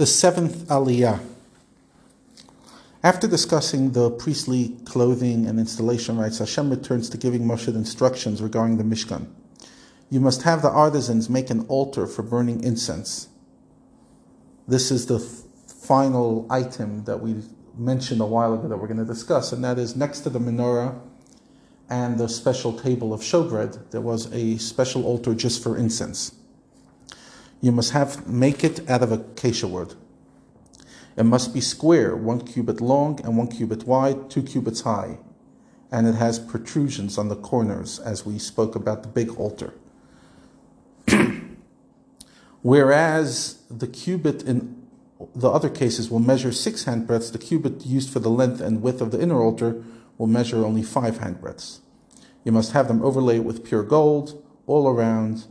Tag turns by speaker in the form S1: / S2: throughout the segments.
S1: The seventh Aliyah. After discussing the priestly clothing and installation rites, Hashem returns to giving Moshe instructions regarding the Mishkan. You must have the artisans make an altar for burning incense. This is the final item that we mentioned a while ago that we're going to discuss, and that is next to the menorah and the special table of showbread, there was a special altar just for incense. You must have make it out of acacia wood. It must be square, one cubit long and one cubit wide, two cubits high, and it has protrusions on the corners, as we spoke about the big altar. Whereas the cubit in the other cases will measure six handbreadths, the cubit used for the length and width of the inner altar will measure only five handbreadths. You must have them overlaid with pure gold all around,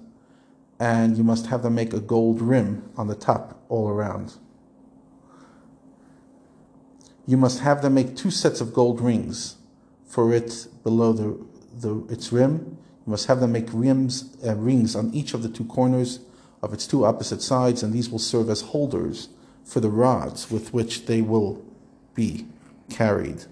S1: and you must have them make a gold rim on the top all around. You must have them make two sets of gold rings for it below the, the its rim. You must have them make rims uh, rings on each of the two corners of its two opposite sides, and these will serve as holders for the rods with which they will be carried.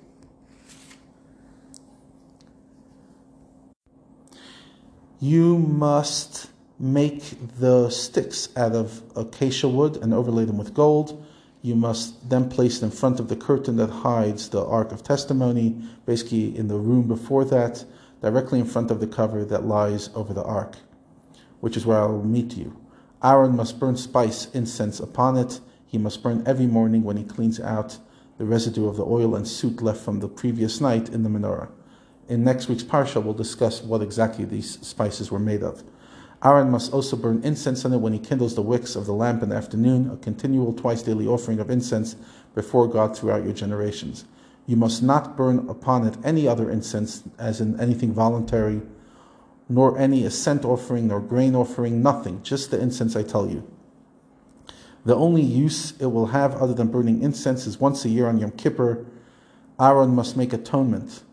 S1: you must make the sticks out of acacia wood and overlay them with gold. You must then place it in front of the curtain that hides the Ark of Testimony, basically in the room before that, directly in front of the cover that lies over the Ark, which is where I will meet you. Aaron must burn spice incense upon it. He must burn every morning when he cleans out the residue of the oil and soot left from the previous night in the menorah. In next week's parsha, we'll discuss what exactly these spices were made of. Aaron must also burn incense on it when he kindles the wicks of the lamp in the afternoon, a continual twice daily offering of incense before God throughout your generations. You must not burn upon it any other incense, as in anything voluntary, nor any ascent offering, nor grain offering, nothing, just the incense I tell you. The only use it will have other than burning incense is once a year on Yom Kippur. Aaron must make atonement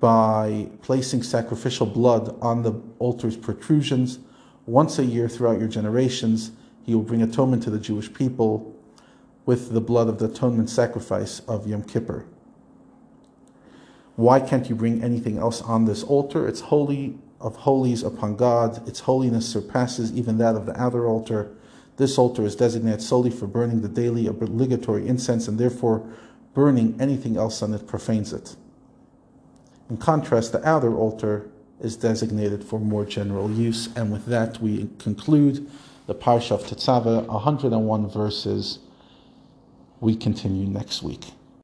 S1: by placing sacrificial blood on the altar's protrusions. Once a year throughout your generations, he will bring atonement to the Jewish people with the blood of the atonement sacrifice of Yom Kippur. Why can't you bring anything else on this altar? It's holy of holies upon God. Its holiness surpasses even that of the outer altar. This altar is designated solely for burning the daily obligatory incense, and therefore burning anything else on it profanes it. In contrast, the outer altar is designated for more general use. And with that, we conclude the Parsha of Tetzaveh, 101 verses. We continue next week.